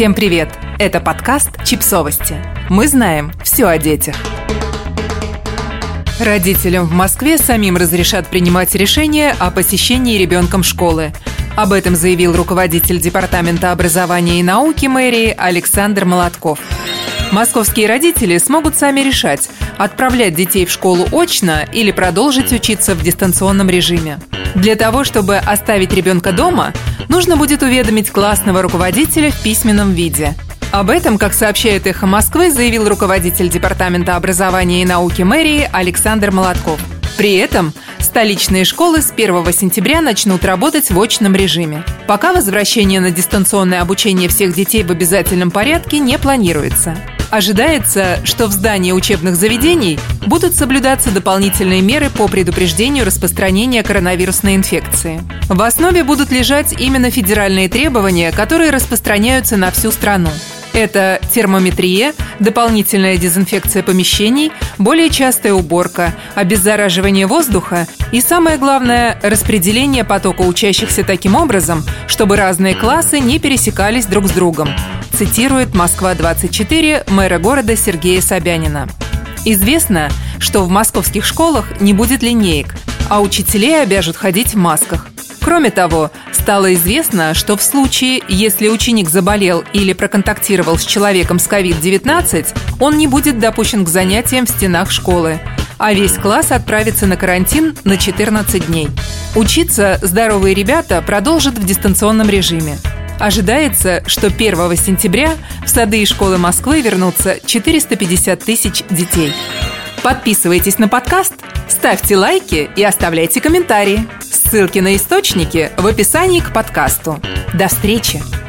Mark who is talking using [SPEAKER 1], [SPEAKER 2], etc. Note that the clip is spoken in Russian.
[SPEAKER 1] Всем привет! Это подкаст «Чипсовости». Мы знаем все о детях. Родителям в Москве самим разрешат принимать решения о посещении ребенком школы. Об этом заявил руководитель Департамента образования и науки мэрии Александр Молотков. Московские родители смогут сами решать, отправлять детей в школу очно или продолжить учиться в дистанционном режиме. Для того, чтобы оставить ребенка дома, нужно будет уведомить классного руководителя в письменном виде. Об этом, как сообщает «Эхо Москвы», заявил руководитель Департамента образования и науки мэрии Александр Молотков. При этом столичные школы с 1 сентября начнут работать в очном режиме. Пока возвращение на дистанционное обучение всех детей в обязательном порядке не планируется. Ожидается, что в здании учебных заведений будут соблюдаться дополнительные меры по предупреждению распространения коронавирусной инфекции. В основе будут лежать именно федеральные требования, которые распространяются на всю страну. Это термометрия, дополнительная дезинфекция помещений, более частая уборка, обеззараживание воздуха и, самое главное, распределение потока учащихся таким образом, чтобы разные классы не пересекались друг с другом цитирует «Москва-24» мэра города Сергея Собянина. Известно, что в московских школах не будет линеек, а учителей обяжут ходить в масках. Кроме того, стало известно, что в случае, если ученик заболел или проконтактировал с человеком с COVID-19, он не будет допущен к занятиям в стенах школы, а весь класс отправится на карантин на 14 дней. Учиться здоровые ребята продолжат в дистанционном режиме. Ожидается, что 1 сентября в сады и школы Москвы вернутся 450 тысяч детей. Подписывайтесь на подкаст, ставьте лайки и оставляйте комментарии. Ссылки на источники в описании к подкасту. До встречи!